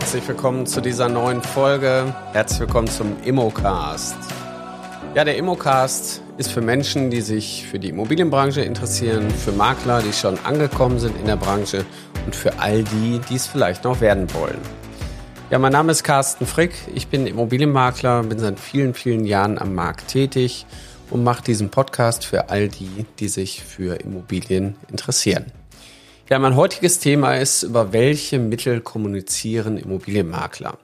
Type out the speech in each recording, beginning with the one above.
Herzlich willkommen zu dieser neuen Folge. Herzlich willkommen zum Immocast. Ja, der Immocast ist für Menschen, die sich für die Immobilienbranche interessieren, für Makler, die schon angekommen sind in der Branche und für all die, die es vielleicht noch werden wollen. Ja, mein Name ist Carsten Frick. Ich bin Immobilienmakler, bin seit vielen, vielen Jahren am Markt tätig und mache diesen Podcast für all die, die sich für Immobilien interessieren. Ja, mein heutiges Thema ist, über welche Mittel kommunizieren Immobilienmakler?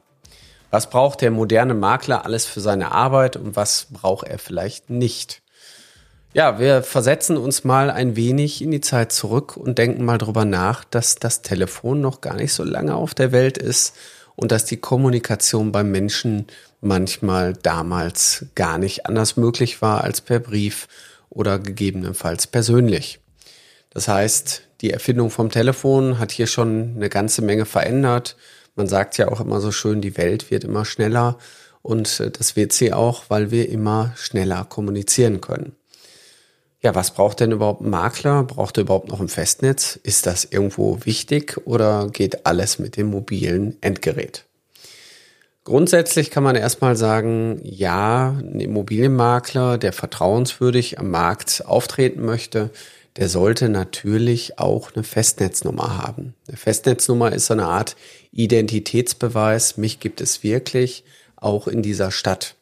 Was braucht der moderne Makler alles für seine Arbeit und was braucht er vielleicht nicht? Ja, wir versetzen uns mal ein wenig in die Zeit zurück und denken mal drüber nach, dass das Telefon noch gar nicht so lange auf der Welt ist und dass die Kommunikation beim Menschen manchmal damals gar nicht anders möglich war als per Brief oder gegebenenfalls persönlich. Das heißt, die Erfindung vom Telefon hat hier schon eine ganze Menge verändert. Man sagt ja auch immer so schön, die Welt wird immer schneller und äh, das wird sie auch, weil wir immer schneller kommunizieren können. Ja, was braucht denn überhaupt ein Makler? Braucht er überhaupt noch ein Festnetz? Ist das irgendwo wichtig oder geht alles mit dem mobilen Endgerät? Grundsätzlich kann man erstmal sagen, ja, ein Immobilienmakler, der vertrauenswürdig am Markt auftreten möchte, der sollte natürlich auch eine Festnetznummer haben. Eine Festnetznummer ist so eine Art Identitätsbeweis. Mich gibt es wirklich auch in dieser Stadt.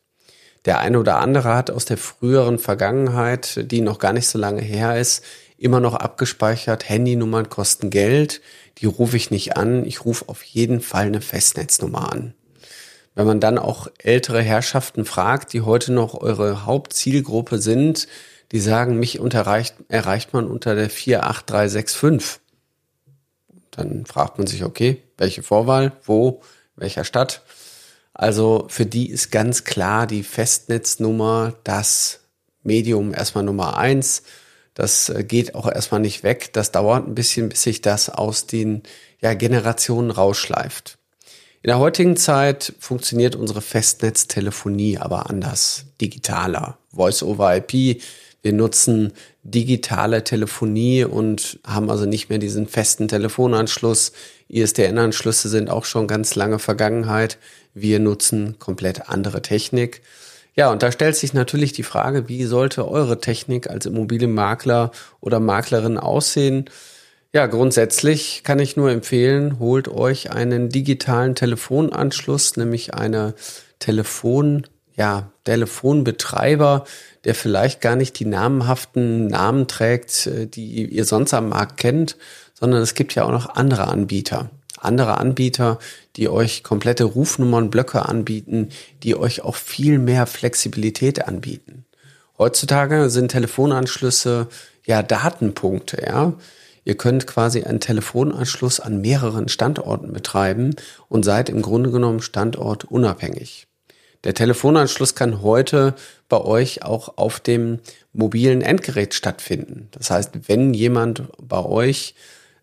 Der eine oder andere hat aus der früheren Vergangenheit, die noch gar nicht so lange her ist, immer noch abgespeichert, Handynummern kosten Geld, die rufe ich nicht an, ich rufe auf jeden Fall eine Festnetznummer an. Wenn man dann auch ältere Herrschaften fragt, die heute noch eure Hauptzielgruppe sind, die sagen, mich unterreicht, erreicht man unter der 48365. Dann fragt man sich, okay, welche Vorwahl, wo, welcher Stadt. Also für die ist ganz klar die Festnetznummer das Medium erstmal Nummer eins. Das äh, geht auch erstmal nicht weg. Das dauert ein bisschen, bis sich das aus den ja, Generationen rausschleift. In der heutigen Zeit funktioniert unsere Festnetztelefonie aber anders, digitaler. Voice over IP wir nutzen digitale Telefonie und haben also nicht mehr diesen festen Telefonanschluss. ISDN-Anschlüsse sind auch schon ganz lange Vergangenheit. Wir nutzen komplett andere Technik. Ja, und da stellt sich natürlich die Frage, wie sollte eure Technik als Immobilienmakler oder Maklerin aussehen? Ja, grundsätzlich kann ich nur empfehlen, holt euch einen digitalen Telefonanschluss, nämlich eine Telefon, ja, Telefonbetreiber, der vielleicht gar nicht die namenhaften Namen trägt, äh, die ihr sonst am Markt kennt, sondern es gibt ja auch noch andere Anbieter. Andere Anbieter, die euch komplette Rufnummernblöcke anbieten, die euch auch viel mehr Flexibilität anbieten. Heutzutage sind Telefonanschlüsse ja Datenpunkte, ja. Ihr könnt quasi einen Telefonanschluss an mehreren Standorten betreiben und seid im Grunde genommen standortunabhängig. Der Telefonanschluss kann heute bei euch auch auf dem mobilen Endgerät stattfinden. Das heißt, wenn jemand bei euch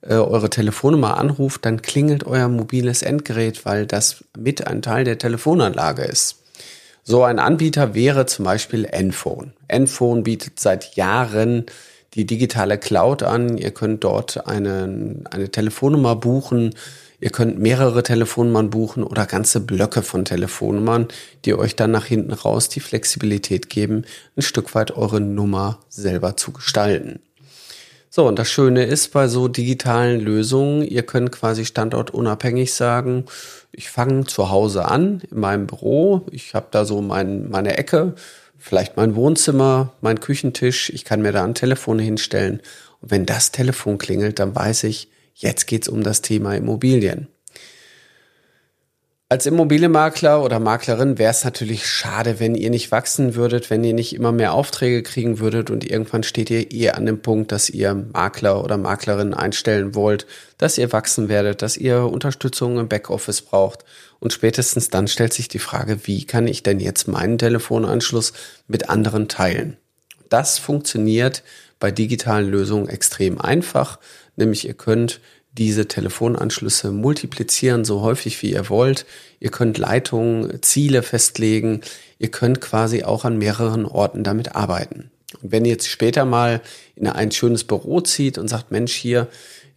äh, eure Telefonnummer anruft, dann klingelt euer mobiles Endgerät, weil das mit ein Teil der Telefonanlage ist. So ein Anbieter wäre zum Beispiel Enphone. Enphone bietet seit Jahren die digitale Cloud an. Ihr könnt dort eine, eine Telefonnummer buchen. Ihr könnt mehrere Telefonnummern buchen oder ganze Blöcke von Telefonnummern, die euch dann nach hinten raus die Flexibilität geben, ein Stück weit eure Nummer selber zu gestalten. So, und das Schöne ist bei so digitalen Lösungen, ihr könnt quasi standortunabhängig sagen, ich fange zu Hause an, in meinem Büro, ich habe da so mein, meine Ecke, vielleicht mein Wohnzimmer, mein Küchentisch, ich kann mir da ein Telefon hinstellen. Und wenn das Telefon klingelt, dann weiß ich, Jetzt geht es um das Thema Immobilien. Als Immobilienmakler oder Maklerin wäre es natürlich schade, wenn ihr nicht wachsen würdet, wenn ihr nicht immer mehr Aufträge kriegen würdet und irgendwann steht ihr eher an dem Punkt, dass ihr Makler oder Maklerin einstellen wollt, dass ihr wachsen werdet, dass ihr Unterstützung im Backoffice braucht. Und spätestens dann stellt sich die Frage, wie kann ich denn jetzt meinen Telefonanschluss mit anderen teilen? Das funktioniert bei digitalen Lösungen extrem einfach nämlich ihr könnt diese Telefonanschlüsse multiplizieren, so häufig wie ihr wollt. Ihr könnt Leitungen, Ziele festlegen. Ihr könnt quasi auch an mehreren Orten damit arbeiten. Und wenn ihr jetzt später mal in ein schönes Büro zieht und sagt, Mensch, hier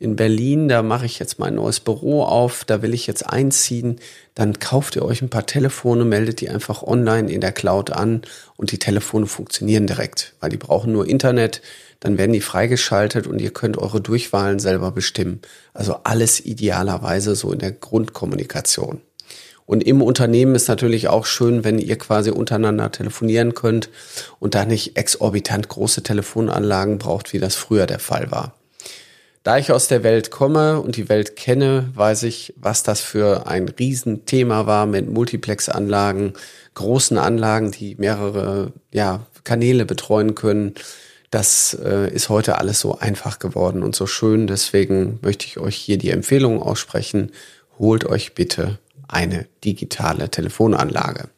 in Berlin, da mache ich jetzt mein neues Büro auf, da will ich jetzt einziehen, dann kauft ihr euch ein paar Telefone, meldet die einfach online in der Cloud an und die Telefone funktionieren direkt, weil die brauchen nur Internet, dann werden die freigeschaltet und ihr könnt eure Durchwahlen selber bestimmen. Also alles idealerweise so in der Grundkommunikation. Und im Unternehmen ist natürlich auch schön, wenn ihr quasi untereinander telefonieren könnt und da nicht exorbitant große Telefonanlagen braucht, wie das früher der Fall war. Da ich aus der Welt komme und die Welt kenne, weiß ich, was das für ein Riesenthema war mit Multiplex-Anlagen, großen Anlagen, die mehrere ja, Kanäle betreuen können. Das äh, ist heute alles so einfach geworden und so schön. Deswegen möchte ich euch hier die Empfehlung aussprechen. Holt euch bitte eine digitale Telefonanlage.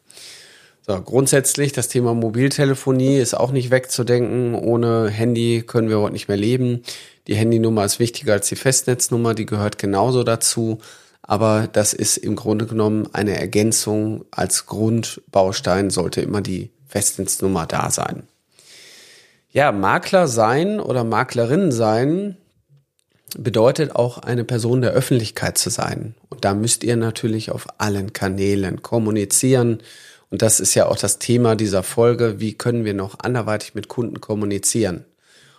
So, grundsätzlich das Thema Mobiltelefonie ist auch nicht wegzudenken. Ohne Handy können wir heute nicht mehr leben. Die Handynummer ist wichtiger als die Festnetznummer, die gehört genauso dazu. Aber das ist im Grunde genommen eine Ergänzung. Als Grundbaustein sollte immer die Festnetznummer da sein. Ja, Makler sein oder Maklerin sein bedeutet auch eine Person der Öffentlichkeit zu sein. Und da müsst ihr natürlich auf allen Kanälen kommunizieren. Und das ist ja auch das Thema dieser Folge. Wie können wir noch anderweitig mit Kunden kommunizieren?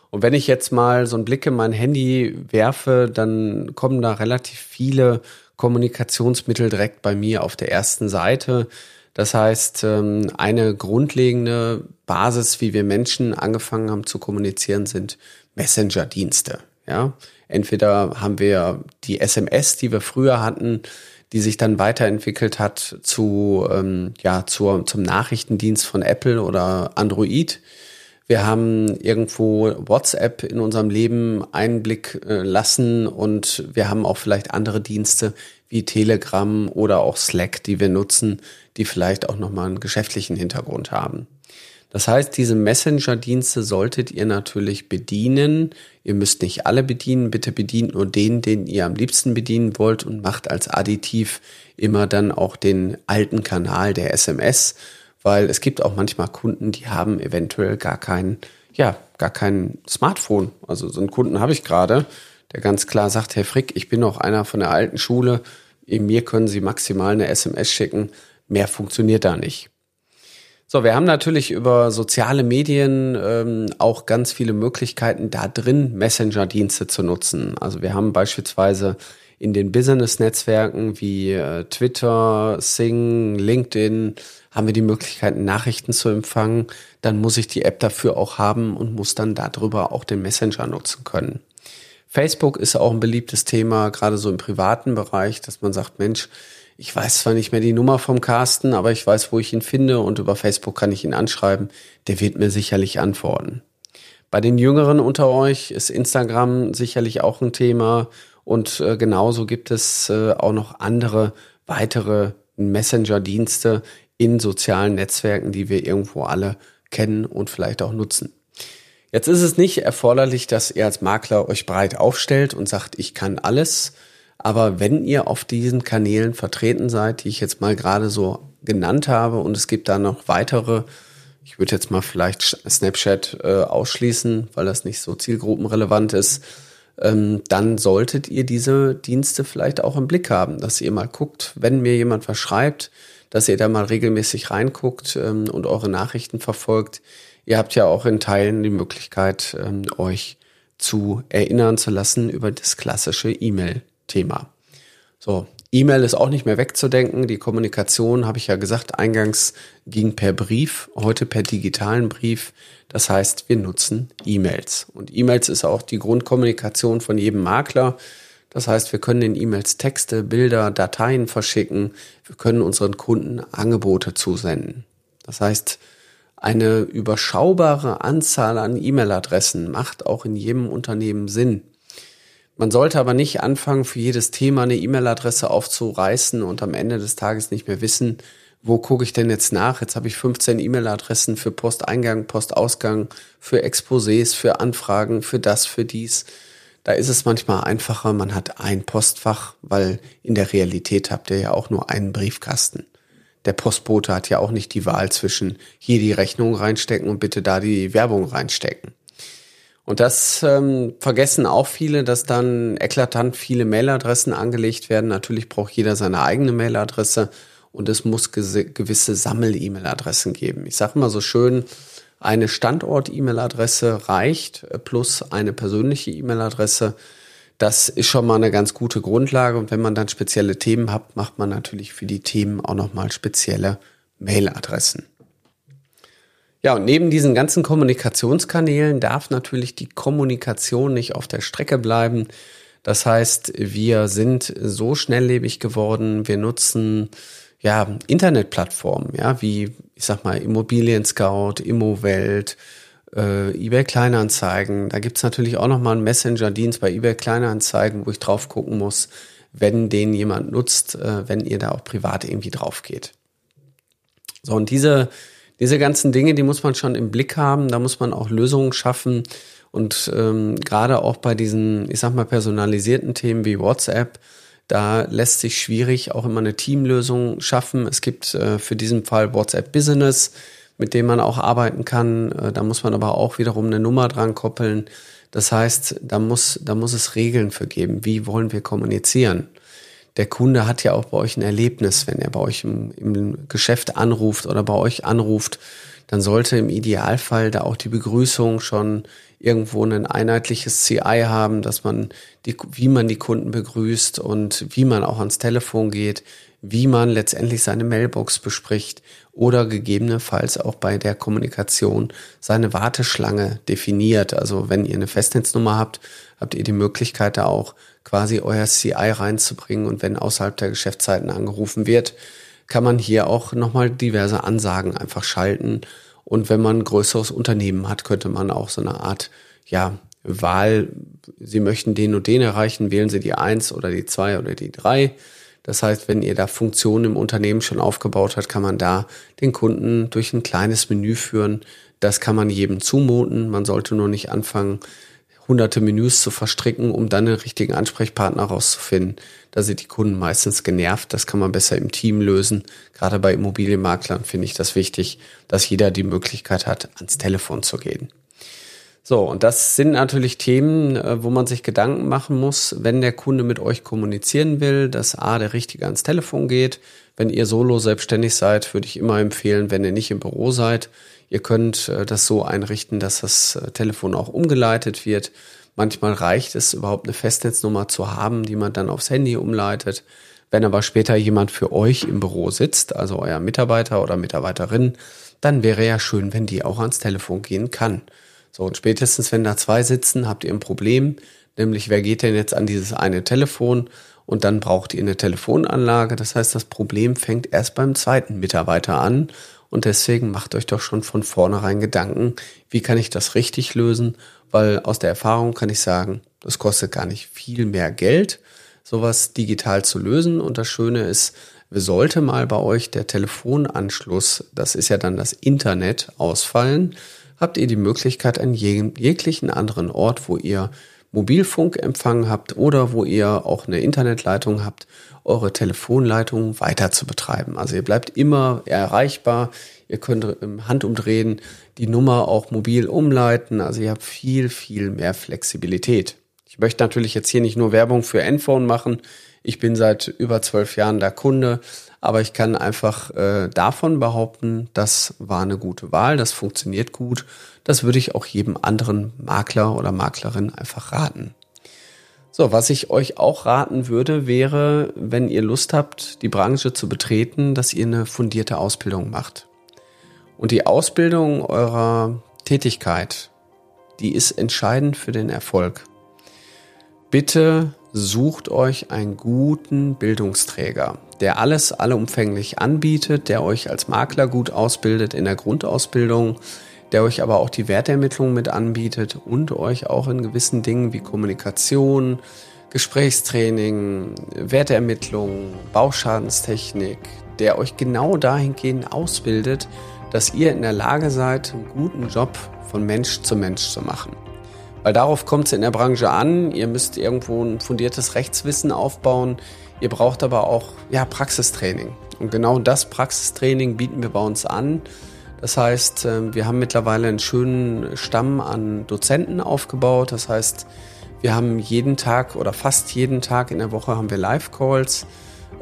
Und wenn ich jetzt mal so einen Blick in mein Handy werfe, dann kommen da relativ viele Kommunikationsmittel direkt bei mir auf der ersten Seite. Das heißt, ähm, eine grundlegende Basis, wie wir Menschen angefangen haben zu kommunizieren, sind Messenger-Dienste. Ja, entweder haben wir die SMS, die wir früher hatten, die sich dann weiterentwickelt hat zu ähm, ja zur, zum Nachrichtendienst von Apple oder Android. Wir haben irgendwo WhatsApp in unserem Leben Einblick äh, lassen und wir haben auch vielleicht andere Dienste wie Telegram oder auch Slack, die wir nutzen, die vielleicht auch nochmal einen geschäftlichen Hintergrund haben. Das heißt, diese Messenger-Dienste solltet ihr natürlich bedienen. Ihr müsst nicht alle bedienen. Bitte bedient nur den, den ihr am liebsten bedienen wollt und macht als Additiv immer dann auch den alten Kanal der SMS weil es gibt auch manchmal Kunden, die haben eventuell gar kein, ja, gar kein Smartphone. Also so einen Kunden habe ich gerade, der ganz klar sagt, Herr Frick, ich bin noch einer von der alten Schule, in mir können Sie maximal eine SMS schicken, mehr funktioniert da nicht. So, wir haben natürlich über soziale Medien ähm, auch ganz viele Möglichkeiten, da drin Messenger-Dienste zu nutzen. Also wir haben beispielsweise in den Business-Netzwerken wie äh, Twitter, Sing, LinkedIn haben wir die Möglichkeit, Nachrichten zu empfangen. Dann muss ich die App dafür auch haben und muss dann darüber auch den Messenger nutzen können. Facebook ist auch ein beliebtes Thema, gerade so im privaten Bereich, dass man sagt, Mensch, ich weiß zwar nicht mehr die Nummer vom Carsten, aber ich weiß, wo ich ihn finde und über Facebook kann ich ihn anschreiben. Der wird mir sicherlich antworten. Bei den Jüngeren unter euch ist Instagram sicherlich auch ein Thema und äh, genauso gibt es äh, auch noch andere weitere Messenger-Dienste in sozialen Netzwerken, die wir irgendwo alle kennen und vielleicht auch nutzen. Jetzt ist es nicht erforderlich, dass ihr als Makler euch breit aufstellt und sagt, ich kann alles. Aber wenn ihr auf diesen Kanälen vertreten seid, die ich jetzt mal gerade so genannt habe, und es gibt da noch weitere, ich würde jetzt mal vielleicht Snapchat äh, ausschließen, weil das nicht so zielgruppenrelevant ist, ähm, dann solltet ihr diese Dienste vielleicht auch im Blick haben, dass ihr mal guckt, wenn mir jemand was schreibt, dass ihr da mal regelmäßig reinguckt ähm, und eure Nachrichten verfolgt. Ihr habt ja auch in Teilen die Möglichkeit, ähm, euch zu erinnern zu lassen über das klassische E-Mail-Thema. So, E-Mail ist auch nicht mehr wegzudenken. Die Kommunikation, habe ich ja gesagt, eingangs ging per Brief, heute per digitalen Brief. Das heißt, wir nutzen E-Mails. Und E-Mails ist auch die Grundkommunikation von jedem Makler. Das heißt, wir können in E-Mails Texte, Bilder, Dateien verschicken. Wir können unseren Kunden Angebote zusenden. Das heißt, eine überschaubare Anzahl an E-Mail-Adressen macht auch in jedem Unternehmen Sinn. Man sollte aber nicht anfangen, für jedes Thema eine E-Mail-Adresse aufzureißen und am Ende des Tages nicht mehr wissen, wo gucke ich denn jetzt nach? Jetzt habe ich 15 E-Mail-Adressen für Posteingang, Postausgang, für Exposés, für Anfragen, für das, für dies. Da ist es manchmal einfacher, man hat ein Postfach, weil in der Realität habt ihr ja auch nur einen Briefkasten. Der Postbote hat ja auch nicht die Wahl zwischen hier die Rechnung reinstecken und bitte da die Werbung reinstecken. Und das ähm, vergessen auch viele, dass dann eklatant viele Mailadressen angelegt werden. Natürlich braucht jeder seine eigene Mailadresse und es muss gewisse Sammel-E-Mail-Adressen geben. Ich sage mal so schön, eine Standort-E-Mail-Adresse reicht plus eine persönliche E-Mail-Adresse. Das ist schon mal eine ganz gute Grundlage. Und wenn man dann spezielle Themen hat, macht man natürlich für die Themen auch nochmal spezielle Mailadressen. Ja, und neben diesen ganzen Kommunikationskanälen darf natürlich die Kommunikation nicht auf der Strecke bleiben. Das heißt, wir sind so schnelllebig geworden, wir nutzen ja Internetplattformen, ja, wie ich sag mal Immobilien Scout, Immowelt, äh, eBay Kleinanzeigen. Da gibt's natürlich auch nochmal einen Messenger-Dienst bei eBay Kleinanzeigen, wo ich drauf gucken muss, wenn den jemand nutzt, äh, wenn ihr da auch privat irgendwie drauf geht. So, und diese diese ganzen Dinge, die muss man schon im Blick haben. Da muss man auch Lösungen schaffen. Und ähm, gerade auch bei diesen, ich sag mal, personalisierten Themen wie WhatsApp, da lässt sich schwierig auch immer eine Teamlösung schaffen. Es gibt äh, für diesen Fall WhatsApp Business, mit dem man auch arbeiten kann. Äh, da muss man aber auch wiederum eine Nummer dran koppeln. Das heißt, da muss, da muss es Regeln für geben. Wie wollen wir kommunizieren? Der Kunde hat ja auch bei euch ein Erlebnis, wenn er bei euch im, im Geschäft anruft oder bei euch anruft, dann sollte im Idealfall da auch die Begrüßung schon irgendwo ein einheitliches CI haben, dass man die, wie man die Kunden begrüßt und wie man auch ans Telefon geht, wie man letztendlich seine Mailbox bespricht oder gegebenenfalls auch bei der Kommunikation seine Warteschlange definiert. Also wenn ihr eine Festnetznummer habt, habt ihr die Möglichkeit da auch quasi euer CI reinzubringen und wenn außerhalb der Geschäftszeiten angerufen wird, kann man hier auch nochmal diverse Ansagen einfach schalten. Und wenn man ein größeres Unternehmen hat, könnte man auch so eine Art, ja, Wahl, Sie möchten den und den erreichen, wählen Sie die eins oder die zwei oder die drei. Das heißt, wenn ihr da Funktionen im Unternehmen schon aufgebaut habt, kann man da den Kunden durch ein kleines Menü führen. Das kann man jedem zumuten. Man sollte nur nicht anfangen, hunderte Menüs zu verstricken, um dann den richtigen Ansprechpartner rauszufinden. Da sind die Kunden meistens genervt. Das kann man besser im Team lösen. Gerade bei Immobilienmaklern finde ich das wichtig, dass jeder die Möglichkeit hat, ans Telefon zu gehen. So, und das sind natürlich Themen, äh, wo man sich Gedanken machen muss, wenn der Kunde mit euch kommunizieren will, dass A, der Richtige ans Telefon geht. Wenn ihr solo selbstständig seid, würde ich immer empfehlen, wenn ihr nicht im Büro seid, Ihr könnt äh, das so einrichten, dass das äh, Telefon auch umgeleitet wird. Manchmal reicht es überhaupt eine Festnetznummer zu haben, die man dann aufs Handy umleitet. Wenn aber später jemand für euch im Büro sitzt, also euer Mitarbeiter oder Mitarbeiterin, dann wäre ja schön, wenn die auch ans Telefon gehen kann. So, und spätestens, wenn da zwei sitzen, habt ihr ein Problem, nämlich wer geht denn jetzt an dieses eine Telefon und dann braucht ihr eine Telefonanlage. Das heißt, das Problem fängt erst beim zweiten Mitarbeiter an und deswegen macht euch doch schon von vornherein Gedanken, wie kann ich das richtig lösen? Weil aus der Erfahrung kann ich sagen, das kostet gar nicht viel mehr Geld, sowas digital zu lösen. Und das Schöne ist, sollte mal bei euch der Telefonanschluss, das ist ja dann das Internet, ausfallen, habt ihr die Möglichkeit, an jeglichen anderen Ort, wo ihr Mobilfunkempfang habt oder wo ihr auch eine Internetleitung habt, eure Telefonleitung weiter zu betreiben. Also ihr bleibt immer erreichbar. Ihr könnt im Handumdrehen die Nummer auch mobil umleiten. Also ihr habt viel, viel mehr Flexibilität. Ich möchte natürlich jetzt hier nicht nur Werbung für Endphone machen. Ich bin seit über zwölf Jahren der Kunde, aber ich kann einfach äh, davon behaupten, das war eine gute Wahl, das funktioniert gut. Das würde ich auch jedem anderen Makler oder Maklerin einfach raten. So, was ich euch auch raten würde, wäre, wenn ihr Lust habt, die Branche zu betreten, dass ihr eine fundierte Ausbildung macht. Und die Ausbildung eurer Tätigkeit, die ist entscheidend für den Erfolg. Bitte sucht euch einen guten Bildungsträger, der alles allumfänglich anbietet, der euch als Makler gut ausbildet in der Grundausbildung, der euch aber auch die Wertermittlung mit anbietet und euch auch in gewissen Dingen wie Kommunikation, Gesprächstraining, Wertermittlung, Bauschadenstechnik, der euch genau dahingehend ausbildet, dass ihr in der Lage seid, einen guten Job von Mensch zu Mensch zu machen. Weil darauf kommt es in der Branche an. Ihr müsst irgendwo ein fundiertes Rechtswissen aufbauen. Ihr braucht aber auch ja, Praxistraining. Und genau das Praxistraining bieten wir bei uns an. Das heißt, ähm, wir haben mittlerweile einen schönen Stamm an Dozenten aufgebaut. Das heißt, wir haben jeden Tag oder fast jeden Tag in der Woche haben wir Live-Calls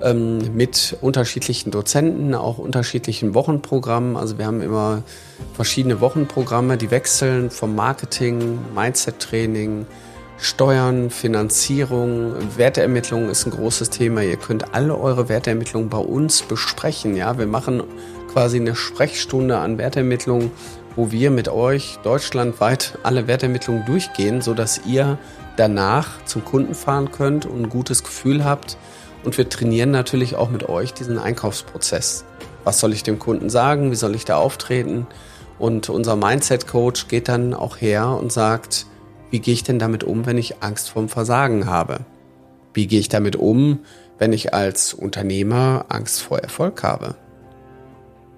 mit unterschiedlichen Dozenten, auch unterschiedlichen Wochenprogrammen. Also wir haben immer verschiedene Wochenprogramme, die wechseln vom Marketing, Mindset-Training, Steuern, Finanzierung, Werteermittlung ist ein großes Thema. Ihr könnt alle eure Werteermittlungen bei uns besprechen. Ja, wir machen quasi eine Sprechstunde an Werteermittlungen, wo wir mit euch deutschlandweit alle Werteermittlungen durchgehen, so dass ihr danach zum Kunden fahren könnt und ein gutes Gefühl habt. Und wir trainieren natürlich auch mit euch diesen Einkaufsprozess. Was soll ich dem Kunden sagen? Wie soll ich da auftreten? Und unser Mindset-Coach geht dann auch her und sagt, wie gehe ich denn damit um, wenn ich Angst vorm Versagen habe? Wie gehe ich damit um, wenn ich als Unternehmer Angst vor Erfolg habe?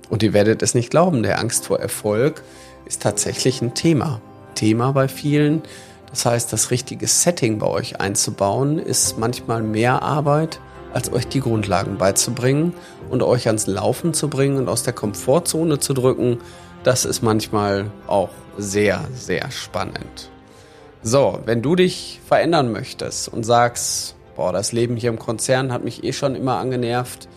Und ihr werdet es nicht glauben, der Angst vor Erfolg ist tatsächlich ein Thema. Thema bei vielen. Das heißt, das richtige Setting bei euch einzubauen, ist manchmal mehr Arbeit, als euch die Grundlagen beizubringen und euch ans Laufen zu bringen und aus der Komfortzone zu drücken. Das ist manchmal auch sehr, sehr spannend. So, wenn du dich verändern möchtest und sagst, boah, das Leben hier im Konzern hat mich eh schon immer angenervt,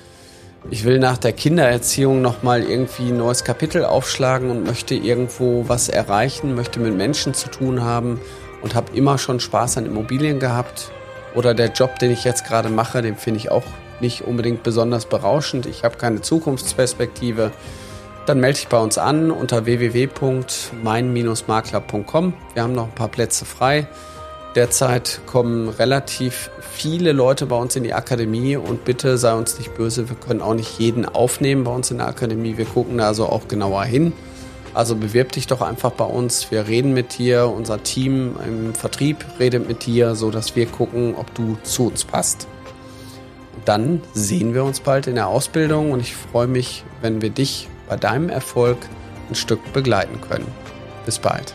ich will nach der Kindererziehung nochmal irgendwie ein neues Kapitel aufschlagen und möchte irgendwo was erreichen, möchte mit Menschen zu tun haben und habe immer schon Spaß an Immobilien gehabt. Oder der Job, den ich jetzt gerade mache, den finde ich auch nicht unbedingt besonders berauschend. Ich habe keine Zukunftsperspektive. Dann melde dich bei uns an unter www.mein-makler.com. Wir haben noch ein paar Plätze frei. Derzeit kommen relativ viele Leute bei uns in die Akademie und bitte sei uns nicht böse, wir können auch nicht jeden aufnehmen bei uns in der Akademie. Wir gucken da also auch genauer hin. Also bewirb dich doch einfach bei uns. Wir reden mit dir, unser Team im Vertrieb redet mit dir, so dass wir gucken, ob du zu uns passt. Dann sehen wir uns bald in der Ausbildung und ich freue mich, wenn wir dich bei deinem Erfolg ein Stück begleiten können. Bis bald.